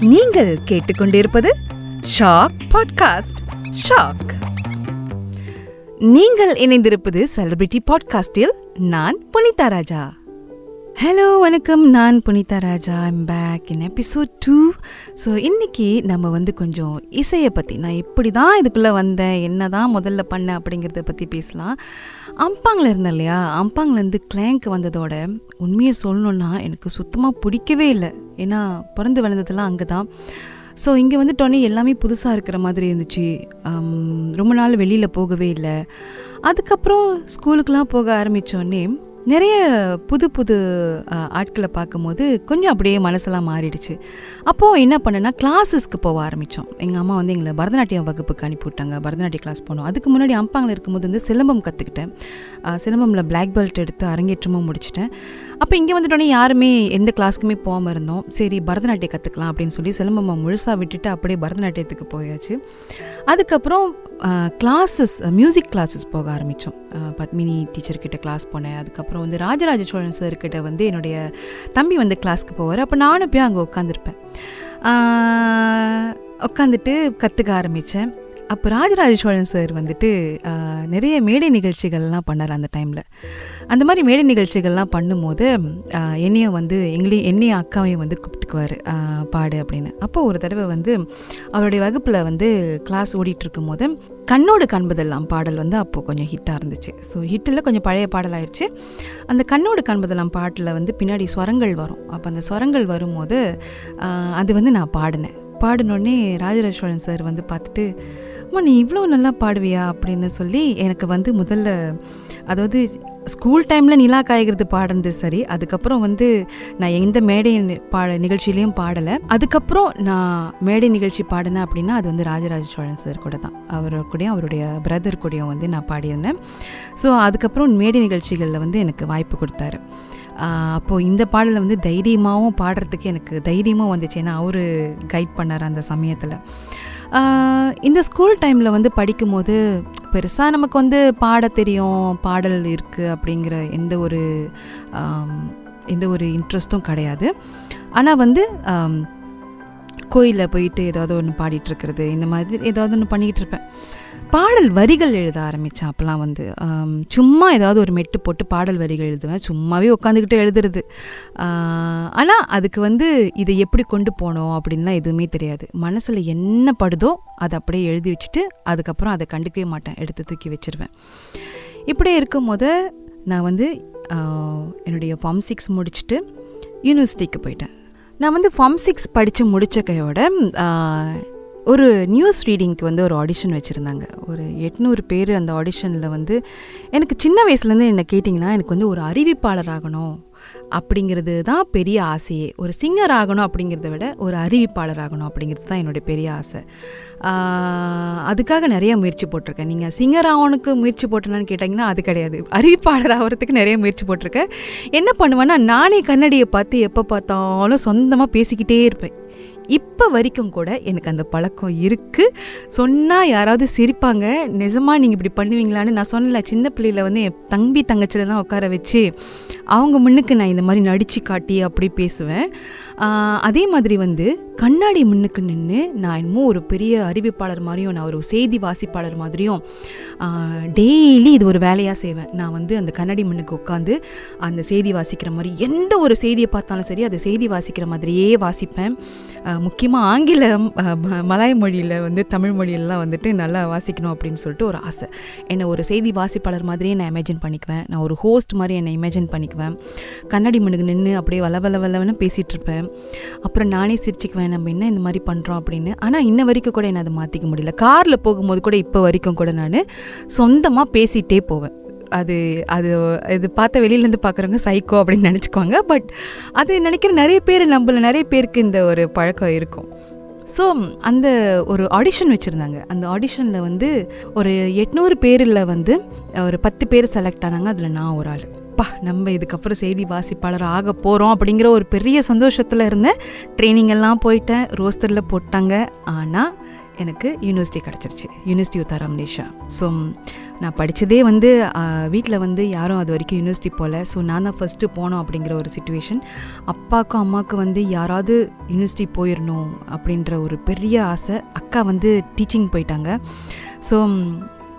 நீங்கள் கேட்டுக்கொண்டிருப்பது shock podcast shock நீங்கள் இணைந்திருப்பது செலிபிரிட்டி பாட்காஸ்டில் நான் புனிதா ராஜா. ஹலோ வணக்கம். நான் Punitha Raja. I'm back in episode two so இன்றைக்கி நம்ம வந்து கொஞ்சம் இசையை பற்றி நான் எப்படி தான் இதுக்குள்ளே வந்தேன் என்ன தான் முதல்ல பண்ணேன் அப்படிங்கிறத பற்றி பேசலாம். அம்பாங்கில் இருந்தேன் இல்லையா? அம்பாங்லேருந்து கிளாங்க்கு வந்ததோட உண்மையை சொல்லணுன்னா எனக்கு சுத்தமாக பிடிக்கவே இல்லை. ஏன்னா பிறந்து வளர்ந்ததெல்லாம் அங்கே தான் ஸோ இங்கே வந்துட்டோன்னே எல்லாமே புதுசாக இருக்கிற மாதிரி இருந்துச்சு. ரொம்ப நாள் வெளியில் போகவே இல்லை. அதுக்கப்புறம் ஸ்கூலுக்கெலாம் போக ஆரம்பித்தோடனே நிறைய புது புது ஆட்களை பார்க்கும்போது கொஞ்சம் அப்படியே மனசெல்லாம் மாறிடுச்சு. அப்போது என்ன பண்ணேன்னா கிளாஸஸ்க்கு போக ஆரம்பித்தோம் எங்கள் அம்மா வந்து எங்களை பரதநாட்டியம் வகுப்புக்கு அனுப்பி விட்டாங்க. பரதநாட்டிய கிளாஸ் போனோம். அதுக்கு முன்னாடி அம்பாங்கில் இருக்கும்போது வந்து சிலம்பம் கற்றுக்கிட்டேன் சிலம்பமில் பிளாக் பெல்ட் எடுத்து அரங்கேற்றமும் முடிச்சிட்டேன். அப்போ இங்கே வந்துட்டோன்னே யாருமே எந்த கிளாஸ்க்குமே போகாமல் இருந்தோம். சரி பரதநாட்டியம் கற்றுக்கலாம் அப்படின்னு சொல்லி சிலம்பம் முழுசாக விட்டுட்டு அப்படியே பரதநாட்டியத்துக்கு போயாச்சு. அதுக்கப்புறம் கிளாஸஸ் மியூசிக் கிளாஸஸ் போக ஆரம்பித்தோம் பத்மினி டீச்சர்கிட்ட கிளாஸ் போனேன். அதுக்கப்புறம் வந்து ராஜராஜ சோழன் சார்கிட்ட வந்து என்னுடைய தம்பி வந்து கிளாஸ்க்கு போவார். அப்போ நானும் போய் அங்கே உட்காந்துருப்பேன் உட்காந்துட்டு கற்றுக்க ஆரம்பித்தேன் அப்போ ராஜராஜ சோழன் சார் வந்துட்டு நிறைய மேடை நிகழ்ச்சிகள்லாம் பண்ணார் அந்த டைமில் அந்த மாதிரி மேடை நிகழ்ச்சிகள்லாம் பண்ணும்போது என்னையும் வந்து எங்களையும் என்னையும் அக்காவையும் வந்து கூப்பிட்டுக்குவார் பாடு அப்படின்னு. அப்போ ஒரு தடவை வந்து அவருடைய வகுப்பில் வந்து கிளாஸ் ஓடிட்டுருக்கும் போது கண்ணோடு காண்பதெல்லாம் பாடல் வந்து அப்போது கொஞ்சம் ஹிட்டாக இருந்துச்சு. ஸோ ஹிட்டில் கொஞ்சம் பழைய பாடல் ஆயிடுச்சு. அந்த கண்ணோடு காண்பதெல்லாம் பாட்டில் வந்து பின்னாடி ஸ்வரங்கள் வரும். அப்போ அந்த ஸ்வரங்கள் வரும்போது அது வந்து நான் பாடினேன். பாடினோடனே ராஜராஜ சோழன் சார் வந்து பார்த்துட்டு அம்மா நீ இவ்வளோ நல்லா பாடுவியா? அப்படின்னு சொல்லி எனக்கு வந்து முதல்ல அதாவது ஸ்கூல் டைமில் நிலா காய்கிறது பாடுறது சரி. அதுக்கப்புறம் வந்து நான் எந்த மேடை பாட நிகழ்ச்சியிலையும் பாடலை. அதுக்கப்புறம் நான் மேடை நிகழ்ச்சி பாடினேன் அப்படின்னா அது வந்து ராஜராஜ சோழன் சார் கூட தான். அவர் கூடயும் அவருடைய பிரதர் கூடயும் வந்து நான் பாடியிருந்தேன். ஸோ அதுக்கப்புறம் மேடை நிகழ்ச்சிகளில் வந்து எனக்கு வாய்ப்பு கொடுத்தாரு. அப்போது இந்த பாடலை வந்து தைரியமாகவும் பாடுறதுக்கு எனக்கு தைரியமாக வந்துச்சு. ஏன்னா அவர் கைட் பண்ணார் அந்த சமயத்தில். இந்த ஸ்கூல் டைமில் வந்து படிக்கும்போது பெருசாக நமக்கு வந்து பாட தெரியும் பாடல் இருக்குது அப்படிங்கிற எந்த ஒரு எந்த ஒரு இன்ட்ரெஸ்ட்டும் கிடையாது. ஆனால் வந்து கோயிலில் போயிட்டு ஏதாவது ஒன்று பாடிட்டுருக்கிறது இந்த மாதிரி ஏதாவது ஒன்று பண்ணிகிட்டு இருப்பேன். பாடல் வரிகள் எழுத ஆரம்பித்தேன் அப்போலாம் வந்து சும்மா ஏதாவது ஒரு மெட்டு போட்டு பாடல் வரிகள் எழுதுவேன். சும்மாவே உட்காந்துக்கிட்டு எழுதுறது. ஆனால் அதுக்கு வந்து இதை எப்படி கொண்டு போனோம் அப்படின்லாம் எதுவுமே தெரியாது. மனசில் என்ன படுதோ அதை அப்படியே எழுதி வச்சுட்டு அதுக்கப்புறம் அதை கண்டுக்கவே மாட்டேன். எடுத்து தூக்கி வச்சிருவேன். இப்படியே இருக்கும்போது நான் வந்து என்னுடைய ஃபார்ம் சிக்ஸ் முடிச்சுட்டு யூனிவர்சிட்டிக்கு போயிட்டேன். நான் வந்து ஃபார்ம் சிக்ஸ் படித்து முடித்த கையோட ஒரு நியூஸ் ரீடிங்க்கு வந்து ஒரு ஆடிஷன் வச்சுருந்தாங்க. ஒரு எட்நூறு பேர் அந்த ஆடிஷனில் வந்து எனக்கு சின்ன வயசுலேருந்து என்ன கேட்டிங்கன்னா எனக்கு வந்து ஒரு அறிவிப்பாளர் ஆகணும் அப்படிங்கிறது தான் பெரிய ஆசையே. ஒரு சிங்கர் ஆகணும் அப்படிங்கிறத விட ஒரு அறிவிப்பாளர் ஆகணும் அப்படிங்கிறது தான் என்னுடைய பெரிய ஆசை. அதுக்காக நிறைய முயற்சி போட்டிருக்கேன். நீங்கள் சிங்கர் ஆகணுக்கு முயற்சி போட்டேனான்னு கேட்டிங்கன்னா அது கிடையாது. அறிவிப்பாளர் ஆகிறதுக்கு நிறைய முயற்சி போட்டிருக்கேன். என்ன பண்ணுவேன்னா நானே கண்ணடியை பார்த்து எப்போ பார்த்தாலும் சொந்தமாக பேசிக்கிட்டே இருப்பேன். இப்போ வரைக்கும் கூட எனக்கு அந்த பழக்கம் இருக்குது சொன்னால் யாராவது சிரிப்பாங்க நிஜமாக நீங்கள் இப்படி பண்ணுவீங்களான்னு நான் சொன்னல சின்ன பிள்ளையில் வந்து என் தம்பி தங்கச்சிலலாம் உட்கார வச்சு அவங்க முன்னுக்கு நான் இந்த மாதிரி நடித்து காட்டி அப்படி பேசுவேன். அதே மாதிரி வந்து கண்ணாடி முன்னுக்கு நின்று நான் என்னமோ ஒரு பெரிய அறிவிப்பாளர் மாதிரியும் நான் ஒரு செய்தி வாசிப்பாளர் மாதிரியும் டெய்லி இது ஒரு வேலையாக செய்வேன். நான் வந்து அந்த கண்ணாடி முன்னுக்கு உட்காந்து அந்த செய்தி வாசிக்கிற மாதிரி எந்த ஒரு செய்தியை பார்த்தாலும் சரி அதை செய்தி வாசிக்கிற மாதிரியே வாசிப்பேன். முக்கியமாக ஆங்கிலம் ம- மலாய் மொழியில் வந்து தமிழ் மொழியிலலாம் வந்துட்டு நல்லா வாசிக்கணும் அப்படின்னு சொல்லிட்டு ஒரு ஆசை. என்னை ஒரு செய்தி வாசிப்பாளர் மாதிரியே நான் இமேஜின் பண்ணிக்குவேன். நான் ஒரு ஹோஸ்ட் மாதிரி என்னை இமேஜின் பண்ணிக்குவேன். கண்ணாடி முன்னுக்கு நின்று அப்படியே வள வள வளவன்னு பேசிகிட்ருப்பேன் அப்புறம் நானே சிரிச்சுக்குவேன். நம்ம என்ன இந்த மாதிரி பண்ணுறோம் அப்படின்னு. ஆனால் இன்ன வரைக்கும் கூட என்ன அதை மாற்றிக்க முடியல. காரில் போகும்போது கூட இப்போ வரைக்கும் கூட நான் சொந்தமாக பேசிகிட்டே போவேன். அது அது இது பார்த்த வெளியிலேருந்து பார்க்குறவங்க சைக்கோ அப்படின்னு நினச்சிக்குவாங்க. பட் அது நினைக்கிற நிறைய பேர் நம்மள நிறைய பேருக்கு இந்த ஒரு பழக்கம் இருக்கும். ஸோ அந்த ஒரு ஆடிஷன் வச்சுருந்தாங்க. அந்த ஆடிஷனில் வந்து ஒரு எட்நூறு பேரில் வந்து ஒரு பத்து பேர் செலக்ட் ஆனாங்க. அதில் நான் ஒரு ஆள். அப்பா நம்ம இதுக்கப்புறம் செய்தி வாசிப்பாளர் ஆக போகிறோம் அப்படிங்கிற ஒரு பெரிய சந்தோஷத்தில் இருந்தேன். ட்ரைனிங் எல்லாம் போயிட்டேன். ரோஸ்டரில் போட்டாங்க. ஆனால் எனக்கு யூனிவர்சிட்டி கிடச்சிருச்சு. யூனிவர்சிட்டி ஆஃப் ரமணேஷா ஸோ நான் படித்ததே வந்து வீட்டில் வந்து யாரும் அது வரைக்கும் யூனிவர்சிட்டி போகல ஸோ நான் தான் ஃபஸ்ட்டு போனோம் அப்படிங்கிற ஒரு சுச்சுவேஷன் அப்பாவுக்கும் அம்மாவுக்கும் வந்து யாராவது யூனிவர்சிட்டி போயிடணும் அப்படின்ற ஒரு பெரிய ஆசை. அக்கா வந்து டீச்சிங் போயிட்டாங்க. ஸோ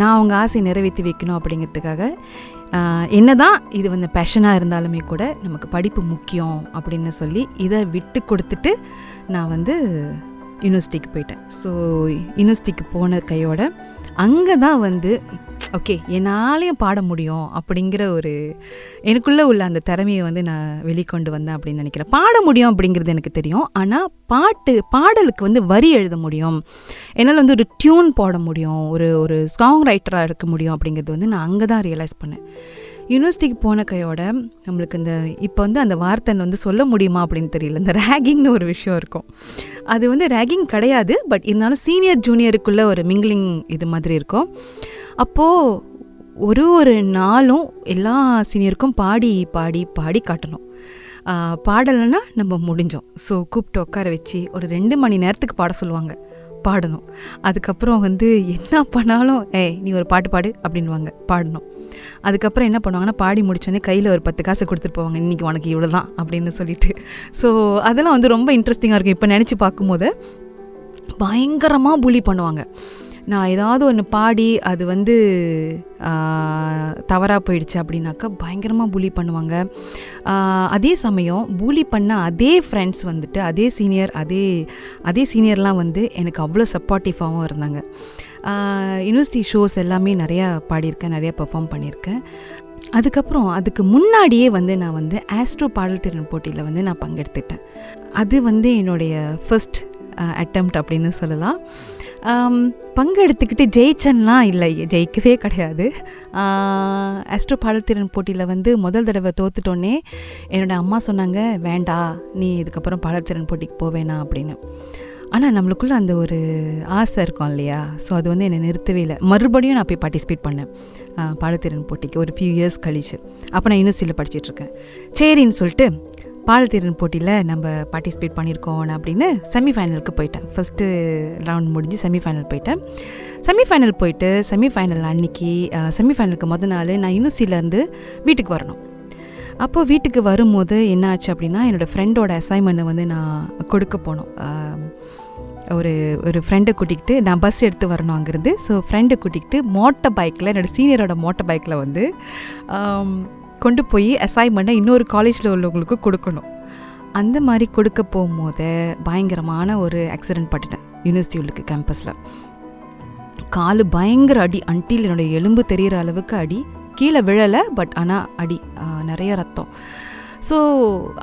நான் அவங்க ஆசையை நிறைவேற்றி வைக்கணும் அப்படிங்கிறதுக்காக என்ன தான் இது வந்து பேஷனாக இருந்தாலுமே கூட நமக்கு படிப்பு முக்கியம் அப்படின்னு சொல்லி இதை விட்டு கொடுத்துட்டு நான் வந்து யூனிவர்சிட்டிக்கு போயிட்டேன். ஸோ யூனிவர்சிட்டிக்கு போன கையோட அங்கே தான் வந்து ஓகே என்னாலையும் பாட முடியும் அப்படிங்கிற ஒரு எனக்குள்ளே உள்ள அந்த திறமையை வந்து நான் வெளிக்கொண்டு வந்தேன் அப்படின்னு நினைக்கிறேன். பாட முடியும் அப்படிங்கிறது எனக்கு தெரியும். ஆனால் பாட்டு பாடலுக்கு வந்து வரி எழுத முடியும். என்னால் வந்து ஒரு டியூன் போட முடியும். ஒரு ஒரு சாங் ரைட்டராக இருக்க முடியும் அப்படிங்கிறது வந்து நான் அங்கே தான் ரியலைஸ் பண்ணேன். யூனிவர்சிட்டிக்கு போன கையோட நம்மளுக்கு இந்த இப்போ வந்து அந்த வார்த்தை வந்து சொல்ல முடியுமா அப்படின்னு தெரியல. இந்த ரேகிங்னு ஒரு விஷயம் இருக்கும். அது வந்து ரேகிங் கிடையாது பட் இருந்தாலும் சீனியர் ஜூனியருக்குள்ளே ஒரு மிங்கிலிங் இது மாதிரி இருக்கும். அப்போது ஒரு ஒரு நாளும் எல்லா சீனியருக்கும் பாடி பாடி பாடி காட்டணும். பாடலைன்னா நம்ம முடிஞ்சோம். ஸோ கூப்பிட்டு உட்கார வச்சு ஒரு ரெண்டு மணி நேரத்துக்கு பாட சொல்லுவாங்க. பாடணும். அதுக்கப்புறம் வந்து என்ன பண்ணாலும் ஏய் நீ ஒரு பாட்டு பாடு அப்படின்வாங்க பாடணும். அதுக்கப்புறம் என்ன பண்ணுவாங்கன்னா பாடி முடிச்சோடனே கையில் ஒரு பத்து காசு கொடுத்துட்டு போவாங்க. இன்றைக்கி உனக்கு இவ்வளோ தான் அப்படின்னு சொல்லிட்டு. ஸோ அதெல்லாம் வந்து ரொம்ப இன்ட்ரெஸ்டிங்காக இருக்கும். இப்போ நினச்சி பார்க்கும்போது பயங்கரமாக புலி பண்ணுவாங்க. நான் ஏதாவது ஒன்று பாடி அது வந்து தவறாக போயிடுச்சு அப்படின்னாக்கா பயங்கரமாக புலி பண்ணுவாங்க. அதே சமயம் பூலி பண்ண அதே ஃப்ரெண்ட்ஸ் வந்துட்டு அதே சீனியர் அதே அதே சீனியர்லாம் வந்து எனக்கு அவ்வளோ சப்போர்ட்டிவாகவும் இருந்தாங்க. யூனிவர்சிட்டி ஷோஸ் எல்லாமே நிறையா பாடியிருக்கேன் நிறையா பெர்ஃபார்ம் பண்ணியிருக்கேன். அதுக்கப்புறம் அதுக்கு முன்னாடியே வந்து நான் வந்து ஆஸ்ட்ரோ பாடல் திறன் போட்டியில் வந்து நான் பங்கெடுத்துட்டேன். அது வந்து என்னுடைய ஃபஸ்ட் அட்டம்ப்ட் அப்படின்னு சொல்லலாம். பங்கெடுத்துக்கிட்டு ஜெயிச்சன்லாம் இல்லை. ஜெயிக்கவே கிடையாது. அஸ்ட்ரோ பாடல்திறன் போட்டியில் வந்து முதல் தடவை தோத்துட்டோன்னே என்னோடய அம்மா சொன்னாங்க வேண்டா நீ இதுக்கப்புறம் பாடல்திறன் போட்டிக்கு போவேனா அப்படின்னு. ஆனால் நம்மளுக்குள்ளே அந்த ஒரு ஆசை இருக்கும் இல்லையா? ஸோ அது வந்து என்னை நிறுத்தவே இல்லை. மறுபடியும் நான் போய் பார்ட்டிசிபேட் பண்ணேன். பாடத்திறன் போட்டிக்கு ஒரு ஃபியூ இயர்ஸ் கழிச்சு. அப்போ நான் யூனிவர்சிட்டியில் படிச்சுட்ருக்கேன் சரின்னு சொல்லிட்டு பாடத்திறன் போட்டியில் நம்ம பார்ட்டிசிபேட் பண்ணியிருக்கோம் அப்படின்னு செமிஃபைனலுக்கு போயிட்டேன். ஃபஸ்ட்டு ரவுண்ட் முடிஞ்சு செமிஃபைனல் போயிட்டேன். செமிஃபைனல் போயிட்டு செமிஃபைனல் அன்னைக்கு செமிஃபைனலுக்கு மொதல் நாள் நான் யூனிவர்சிட்டியிலேருந்து வீட்டுக்கு வரணும். அப்போது வீட்டுக்கு வரும்போது என்ன ஆச்சு அப்படின்னா என்னோடய ஃப்ரெண்டோட அசைன்மெண்ட்டை வந்து நான் கொடுக்க போனோம். ஒரு ஒரு ஃப்ரெண்டை கூட்டிகிட்டு நான் பஸ் எடுத்து வரணும் அங்கேருந்து. ஸோ ஃப்ரெண்டை கூட்டிகிட்டு மோட்டர் பைக்கில் என்னோடய சீனியரோட மோட்டர் பைக்கில் வந்து கொண்டு போய் அசைன்மெண்ட்டை இன்னொரு காலேஜில் உள்ளவங்களுக்கு கொடுக்கணும். அந்த மாதிரி கொடுக்க போகும்போது பயங்கரமான ஒரு ஆக்சிடெண்ட் பட்டுட்டேன் யூனிவர்சிட்டி உள்ளுக்கு கேம்பஸில் காலு பயங்கர அடி அன்டில் என்னுடைய எலும்பு தெரிகிற அளவுக்கு அடி கீழே விழலை பட் ஆனால் அடி நிறைய ரத்தம். ஸோ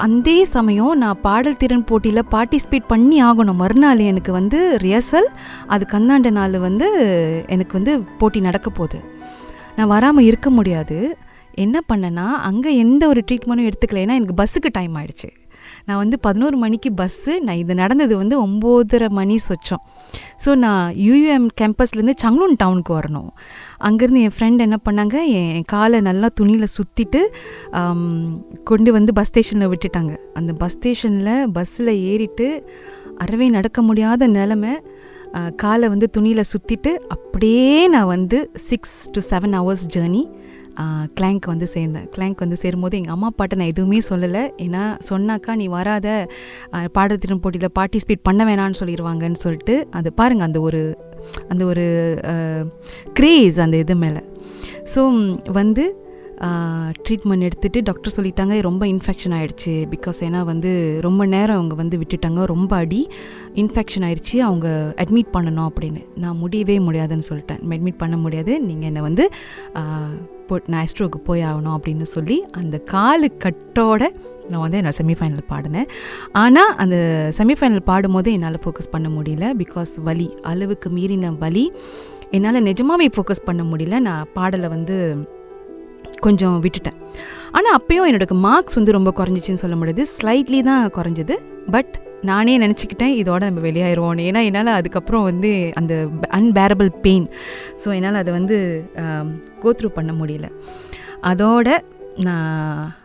அந்த சமயம் நான் பாடல் திறன் போட்டியில் பார்ட்டிசிபேட் பண்ணி ஆகணும். மறுநாள் எனக்கு வந்து ரிஹர்சல் அதுக்கு அந்தாண்ட நாள் வந்து எனக்கு வந்து போட்டி நடக்க போகுது. நான் வராமல் இருக்க முடியாது. என்ன பண்ணேன்னா அங்கே எந்த ஒரு ட்ரீட்மெண்ட்டும் எடுத்துக்கல. ஏன்னா எனக்கு பஸ்ஸுக்கு டைம் ஆயிடுச்சு. நான் வந்து பதினோரு மணிக்கு பஸ்ஸு நான் இது நடந்தது வந்து ஒம்போதரை மணி சொச்சம். ஸோ நான் யூயூஎம் கேம்பஸ்லேருந்து சங்லூன் டவுனுக்கு வரணும். அங்கேருந்து என் ஃப்ரெண்ட் என்ன பண்ணாங்க என் காலை நல்லா துணியில் சுற்றிட்டு கொண்டு வந்து பஸ் ஸ்டேஷனில் விட்டுட்டாங்க. அந்த பஸ் ஸ்டேஷனில் பஸ்ஸில் ஏறிட்டு அறவே நடக்க முடியாத நிலமை காலை வந்து துணியில் சுற்றிட்டு அப்படியே நான் வந்து six to seven hours journey Klang வந்து சேர்ந்தேன். கிளாங்க் வந்து சேரும்போது எங்கள் அம்மா அப்பாட்ட நான் எதுவுமே சொல்லலை. ஏன்னா சொன்னாக்கா நீ வராத பாடத்திறன் போட்டியில் பார்ட்டிசிபேட் பண்ண வேணான்னு சொல்லிடுவாங்கன்னு சொல்லிட்டு அது பாருங்கள் அந்த ஒரு அந்த ஒரு க்ரேஸ் அந்த இது மேலே. ஸோ வந்து ட்ரீட்மெண்ட் எடுத்துகிட்டு டாக்டர் சொல்லிட்டாங்க ரொம்ப இன்ஃபெக்ஷன் ஆகிடுச்சு பிகாஸ் ஏன்னா வந்து ரொம்ப நேரம் அவங்க வந்து விட்டுட்டாங்க. ரொம்ப அடி இன்ஃபெக்ஷன் ஆயிடுச்சு அவங்க அட்மிட் பண்ணணும் அப்படின்னு. நான் முடியவே முடியாதுன்னு சொல்லிட்டேன். அட்மிட் பண்ண முடியாது. நீங்கள் என்னை வந்து போ நான் ஆஸ்ட்ரோவுக்கு போய் ஆகணும் அப்படின்னு சொல்லி அந்த காலு கட்டோட நான் வந்து என்னோடய செமிஃபைனல் பாடினேன். ஆனால் அந்த செமிஃபைனல் பாடும்போது என்னால் ஃபோக்கஸ் பண்ண முடியல. பிகாஸ் வலி அளவுக்கு மீறின வலி. என்னால் நிஜமாவே ஃபோக்கஸ் பண்ண முடியல. நான் பாடலை வந்து கொஞ்சம் விட்டுட்டேன். ஆனால் அப்பயும் என்னோட மார்க்ஸ் வந்து ரொம்ப குறைஞ்சிச்சின்னு சொல்ல முடியாது. ஸ்லைட்லி தான் குறைஞ்சது. பட் நானே நினச்சிக்கிட்டேன் இதோட நம்ம வெளியாயிருவோம். ஏன்னா என்னால் அதுக்கப்புறம் வந்து அந்த அன்பேரபிள் பெயின் ஸோ என்னால் அதை வந்து கோத்ரூ பண்ண முடியல. அதோட நான்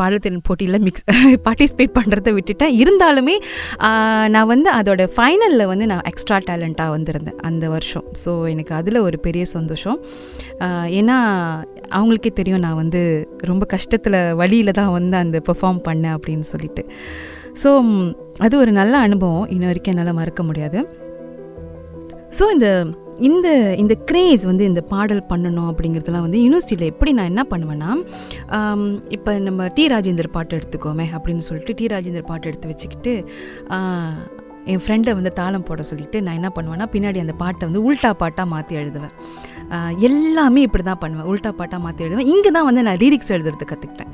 பாடத்திறன் போட்டியில் மிக்ஸ் பார்ட்டிசிபேட் பண்ணுறதை விட்டுட்டேன். இருந்தாலுமே நான் வந்து அதோட ஃபைனலில் வந்து நான் எக்ஸ்ட்ரா டேலண்ட்டாக வந்திருந்தேன் அந்த வருஷம். ஸோ எனக்கு அதில் ஒரு பெரிய சந்தோஷம். ஏன்னா அவங்களுக்கே தெரியும் நான் வந்து ரொம்ப கஷ்டத்தில் வழியில் தான் வந்து அந்த பெர்ஃபார்ம் பண்ணேன் அப்படின்னு சொல்லிட்டு. ஸோ அது ஒரு நல்ல அனுபவம். இன்ன வரைக்கும் என்னால் மறக்க முடியாது. ஸோ இந்த இந்த இந்த கிரேஸ் வந்து இந்த பாடல் பண்ணணும் அப்படிங்கிறதுலாம் வந்து யூனிவர்சிட்டியில் எப்படி நான் என்ன பண்ணுவேன்னா இப்போ நம்ம டி ராஜேந்தர் பாட்டு எடுத்துக்கோமே அப்படின்னு சொல்லிட்டு டி ராஜேந்தர் பாட்டு எடுத்து வச்சுக்கிட்டு என் ஃப்ரெண்டை வந்து தாளம் போட சொல்லிட்டு நான் என்ன பண்ணுவேன்னா பின்னாடி அந்த பாட்டை வந்து உல்டா பாட்டாக மாற்றி எழுதுவேன். எல்லாமே இப்படி தான் பண்ணுவேன். உல்டா பாட்டாக மாற்றி எழுதுவேன். இங்கே தான் வந்து நான் லிரிக்ஸ் எழுதுறது கற்றுக்கிட்டேன்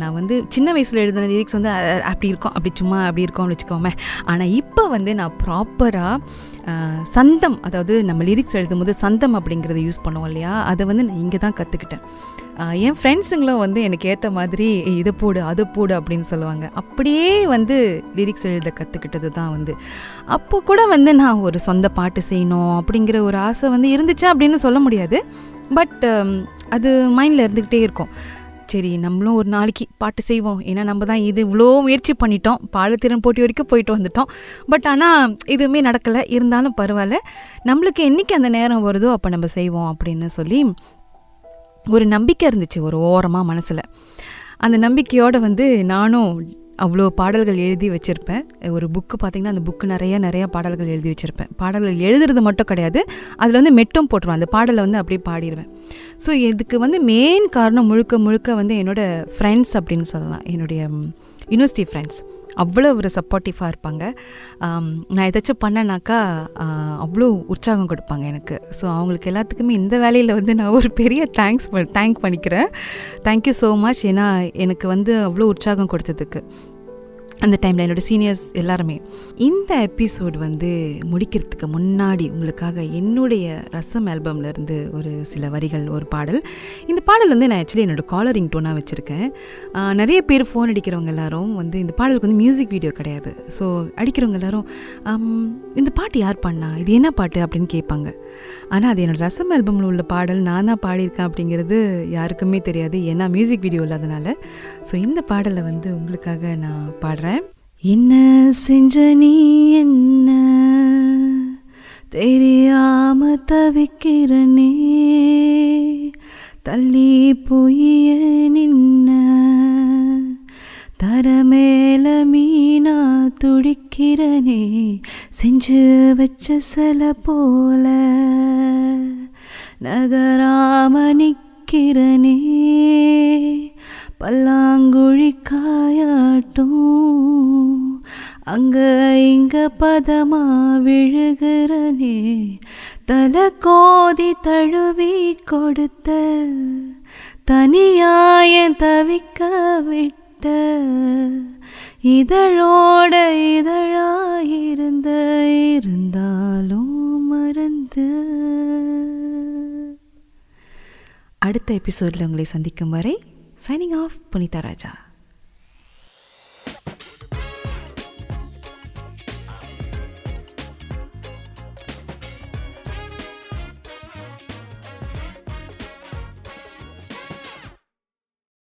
நான் வந்து சின்ன வயசில் எழுதின லிரிக்ஸ் வந்து அப்படி இருக்கும் அப்படி சும்மா அப்படி இருக்கும்னு வச்சுக்கோமே. ஆனால் இப்போ வந்து நான் ப்ராப்பராக சந்தம் அதாவது நம்ம லிரிக்ஸ் எழுதும்போது சந்தம் அப்படிங்கிறத யூஸ் பண்ணுவோம் இல்லையா? அதை வந்து நான் இங்கே தான் கற்றுக்கிட்டேன் என் ஃப்ரெண்ட்ஸுங்களும் வந்து எனக்கு ஏற்ற மாதிரி இதை போடு அதை போடு அப்படின்னு சொல்லுவாங்க. அப்படியே வந்து லிரிக்ஸ் எழுத கற்றுக்கிட்டது தான் வந்து. அப்போ கூட வந்து நான் ஒரு சொந்த பாட்டு செய்யணும் அப்படிங்கிற ஒரு ஆசை வந்து இருந்துச்சு அப்படின்னு சொல்ல முடியாது. பட் அது மைண்டில் இருந்துக்கிட்டே இருக்கும். சரி நம்மளும் ஒரு நாளைக்கு பாட்டு செய்வோம். ஏன்னா நம்ம தான் இது இவ்வளோ முயற்சி பண்ணிட்டோம். பாடத்திறன் போட்டி வரைக்கும் போயிட்டு வந்துட்டோம். பட் ஆனால் எதுவுமே நடக்கலை. இருந்தாலும் பரவாயில்ல. நம்மளுக்கு என்றைக்கு அந்த நேரம் வருதோ அப்போ நம்ம செய்வோம் அப்படின்னு சொல்லி ஒரு நம்பிக்கை இருந்துச்சு ஒரு ஓரமாக மனசில். அந்த நம்பிக்கையோடு வந்து நானும் அவ்வளோ பாடல்கள் எழுதி வச்சுருப்பேன். ஒரு புக்கு பார்த்திங்கன்னா அந்த புக்கு நிறையா நிறையா பாடல்கள் எழுதி வச்சுருப்பேன். பாடல்கள் எழுதுறது மட்டும் கிடையாது. அதில் வந்து மெட்டும் போட்டுருவேன். அந்த பாடலை வந்து அப்படியே பாடிடுவேன் ஸோ இதுக்கு வந்து மெயின் காரணம் முழுக்க முழுக்க வந்து என்னோடய ஃப்ரெண்ட்ஸ் அப்படின்னு சொல்லலாம். என்னுடைய யூனிவர்சிட்டி ஃப்ரெண்ட்ஸ் அவ்வளோ ஒரு சப்போர்ட்டிவாக இருப்பாங்க. நான் ஏதாச்சும் பண்ணேனாக்கா அவ்வளோ உற்சாகம் கொடுப்பாங்க எனக்கு. ஸோ அவங்களுக்கு எல்லாத்துக்குமே இந்த வேலையில் வந்து நான் ஒரு பெரிய தேங்க்ஸ் தேங்க் பண்ணிக்கிறேன். தேங்க்யூ ஸோ மச் ஏன்னா எனக்கு வந்து அவ்வளோ உற்சாகம் கொடுத்ததுக்கு. அந்த டைமில் என்னோடய சீனியர்ஸ் எல்லாருமே. இந்த எபிசோடு வந்து முடிக்கிறதுக்கு முன்னாடி உங்களுக்காக என்னுடைய ரசம் ஆல்பம்ல இருந்து ஒரு சில வரிகள் ஒரு பாடல். இந்த பாடல் வந்து நான் ஆக்சுவலி என்னோட காலரிங் டோனாக வச்சுருக்கேன். நிறைய பேர் ஃபோன் அடிக்கிறவங்க எல்லாரும் வந்து இந்த பாடலுக்கு வந்து மியூசிக் வீடியோ கிடையாது. ஸோ அடிக்கிறவங்க எல்லாரும் இந்த பாட்டு யார் பண்ணா இது என்ன பாட்டு? அப்படின்னு கேட்பாங்க. ஆனால் அது என்னோடய ரசம் ஆல்பமில் உள்ள பாடல் நான் தான் பாடியிருக்கேன் அப்படிங்கிறது யாருக்குமே தெரியாது. ஏன்னா மியூசிக் வீடியோ இல்லாதனால. ஸோ இந்த பாடலை வந்து உங்களுக்காக நான் பாடுறேன். என்ன செஞ்ச நீ என்ன? தெரியாம தவிக்கிறனே தள்ளி போய் நின்ன? தர மேல மீனா துடிக்கிறனே செஞ்சு வச்ச சில போல? நகராம நிக்கிறனே பதமா விழுகிறனே தல கோதி தழுவி கொடுத்த தனியாயன் தவிக்க விட்ட இதழோட இதழாயிருந்த இருந்தாலும் மறந்து. அடுத்த எபிசோடில் உங்களை சந்திக்கும் வரை சைனிங் ஆஃப் புனிதா ராஜா.